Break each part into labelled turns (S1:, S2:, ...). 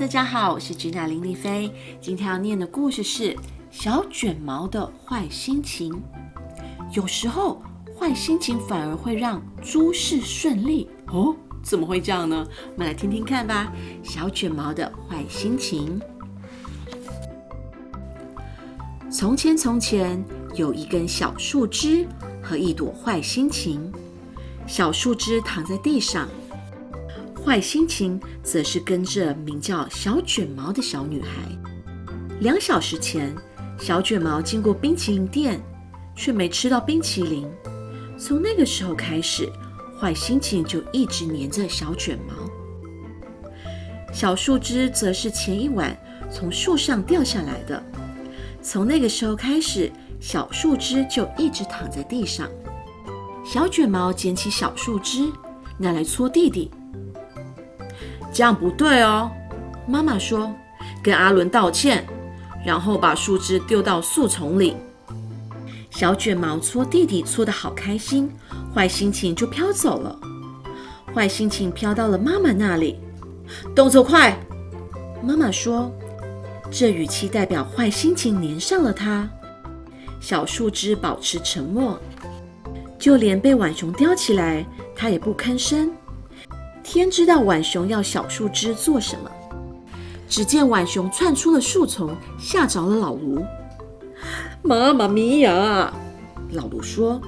S1: 大家好，我是吉娜林丽菲。今天要念的故事是《小卷毛的坏心情》。有时候坏心情反而会让诸事顺利哦，怎么会这样呢？我们来听听看吧。小卷毛的坏心情。从前，从前有一根小树枝和一朵坏心情。小树枝躺在地上。坏心情则是跟着名叫小卷毛的小女孩。两小时前，小卷毛经过冰淇淋店，却没吃到冰淇淋。从那个时候开始，坏心情就一直黏着小卷毛。小树枝则是前一晚从树上掉下来的。从那个时候开始，小树枝就一直躺在地上。小卷毛捡起小树枝，拿来搓弟弟。这样不对哦，妈妈说：“跟阿伦道歉，然后把树枝丢到树丛里。”小卷毛搓弟弟搓得好开心，坏心情就飘走了。坏心情飘到了妈妈那里，动作快！妈妈说：“这语气代表坏心情粘上了他。”小树枝保持沉默，就连被浣熊叼起来，它也不吭声。天知道浣熊要小树枝做什么？只见浣熊窜出了树丛，吓着了老卢。妈妈咪呀！老卢说，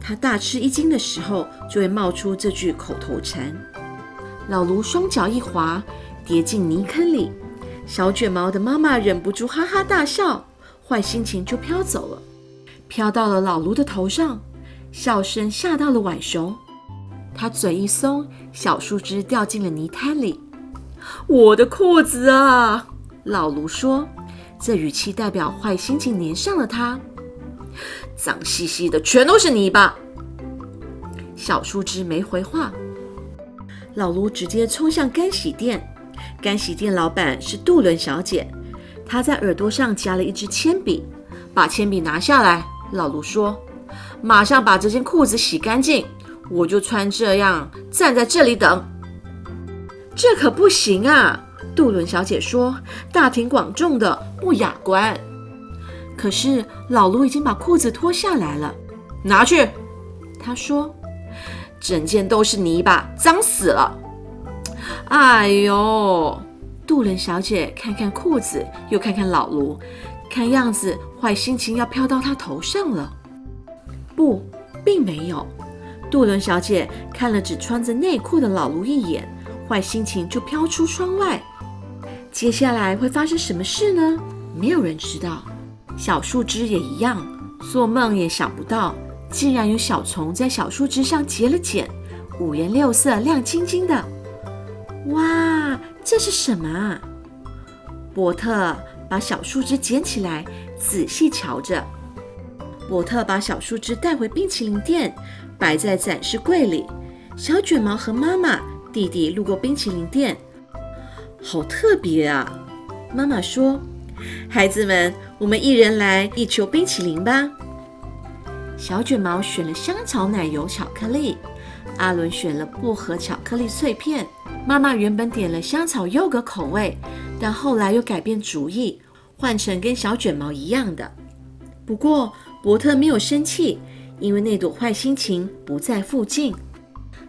S1: 他大吃一惊的时候，就会冒出这句口头禅。老卢双脚一滑，跌进泥坑里。小卷毛的妈妈忍不住哈哈大笑，坏心情就飘走了，飘到了老卢的头上。笑声吓到了浣熊。他嘴一松，小树枝掉进了泥滩里。我的裤子啊！老卢说，这语气代表坏心情粘上了他。脏兮兮的，全都是泥巴。小树枝没回话。老卢直接冲向干洗店。干洗店老板是杜伦小姐，她在耳朵上夹了一支铅笔。把铅笔拿下来，老卢说，马上把这件裤子洗干净。我就穿这样站在这里等，这可不行啊！杜伦小姐说：“大庭广众的不雅观。”可是老卢已经把裤子脱下来了，拿去。他说：“整件都是泥巴，脏死了。”哎呦！杜伦小姐看看裤子，又看看老卢，看样子坏心情要飘到他头上了。不，并没有。杜伦小姐看了只穿着内裤的老卢一眼，坏心情就飘出窗外。接下来会发生什么事呢？没有人知道。小树枝也一样，做梦也想不到，竟然有小虫在小树枝上结了茧，五颜六色、亮晶晶的。哇，这是什么啊？伯特把小树枝捡起来，仔细瞧着。伯特把小树枝带回冰淇淋店。摆在展示柜里。小卷毛和妈妈、弟弟路过冰淇淋店，好特别啊！妈妈说：“孩子们，我们一人来一球冰淇淋吧。”小卷毛选了香草奶油巧克力，阿伦选了薄荷巧克力脆片。妈妈原本点了香草优格口味，但后来又改变主意，换成跟小卷毛一样的。不过伯特没有生气。因为那朵坏心情不在附近，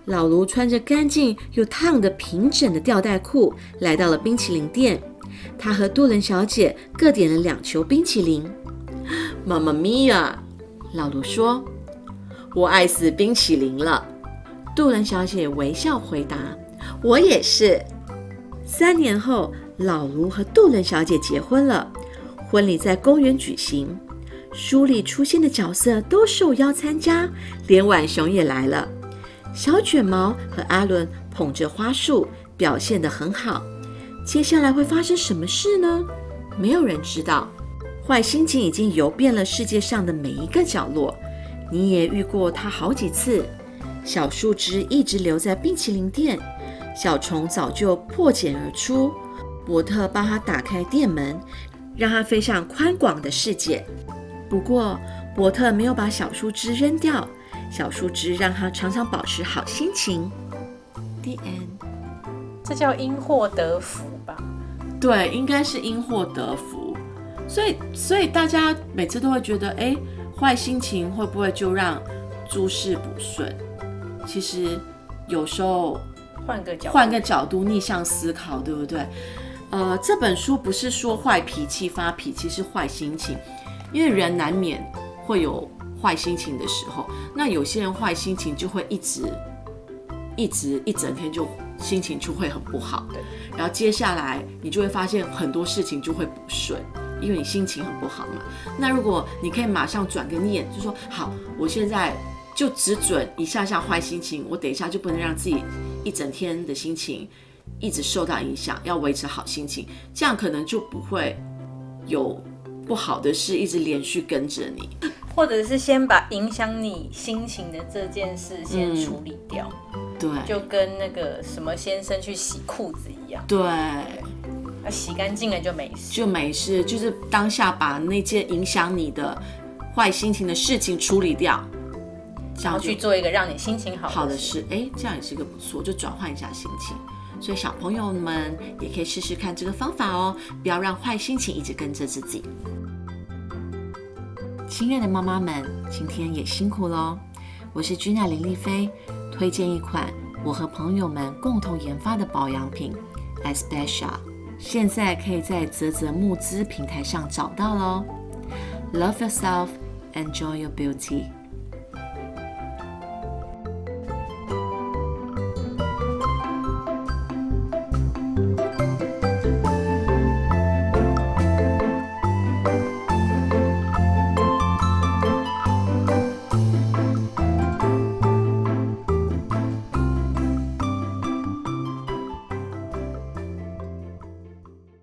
S1: 老卢穿着干净又烫的平整的吊带裤来到了冰淇淋店。他和杜伦小姐各点了两球冰淇淋。妈妈咪呀！老卢说：“我爱死冰淇淋了。”杜伦小姐微笑回答：“我也是。”三年后，老卢和杜伦小姐结婚了，婚礼在公园举行。书里出现的角色都受邀参加，连浣熊也来了。小卷毛和阿伦捧着花束，表现得很好。接下来会发生什么事呢？没有人知道。坏心情已经游遍了世界上的每一个角落，你也遇过它好几次。小树枝一直留在冰淇淋店，小虫早就破茧而出。伯特帮他打开店门，让他飞向宽广的世界。不过，伯特没有把小树枝扔掉，小树枝让他常常保持好心情。The end。
S2: 这叫因祸得福吧？
S1: 对，应该是因祸得福。所以，所以大家每次都会觉得，哎，坏心情会不会就让诸事不顺？其实有时候
S2: 换个角
S1: 换个角度逆向思考，对不对？呃，这本书不是说坏脾气发脾气是坏心情，因为人难免会有坏心情的时候。那有些人坏心情就会一直一直一整天就心情就会很不好，
S2: 对。
S1: 然后接下来你就会发现很多事情就会不顺，因为你心情很不好嘛。那如果你可以马上转个念，就说好，我现在就只准一下下坏心情，我等一下就不能让自己一整天的心情。一直受到影响，要维持好心情，这样可能就不会有不好的事一直连续跟着你，
S2: 或者是先把影响你心情的这件事先处理掉。
S1: 对，
S2: 就跟那个什么先生去洗裤子一样。
S1: 对，
S2: 那洗干净了就没事，
S1: 就没事，就是当下把那件影响你的坏心情的事情处理掉，
S2: 然后去做一个让你心情好
S1: 好的事。哎，这样也是一个不错，就转换一下心情。所以小朋友们也可以试试看这个方法哦，不要让坏心情一直跟着自己。亲爱的妈妈们，今天也辛苦喽！我是君娜林丽菲，推荐一款我和朋友们共同研发的保养品 e s p e c i a l 现在可以在泽泽募资平台上找到喽。Love yourself, enjoy your beauty.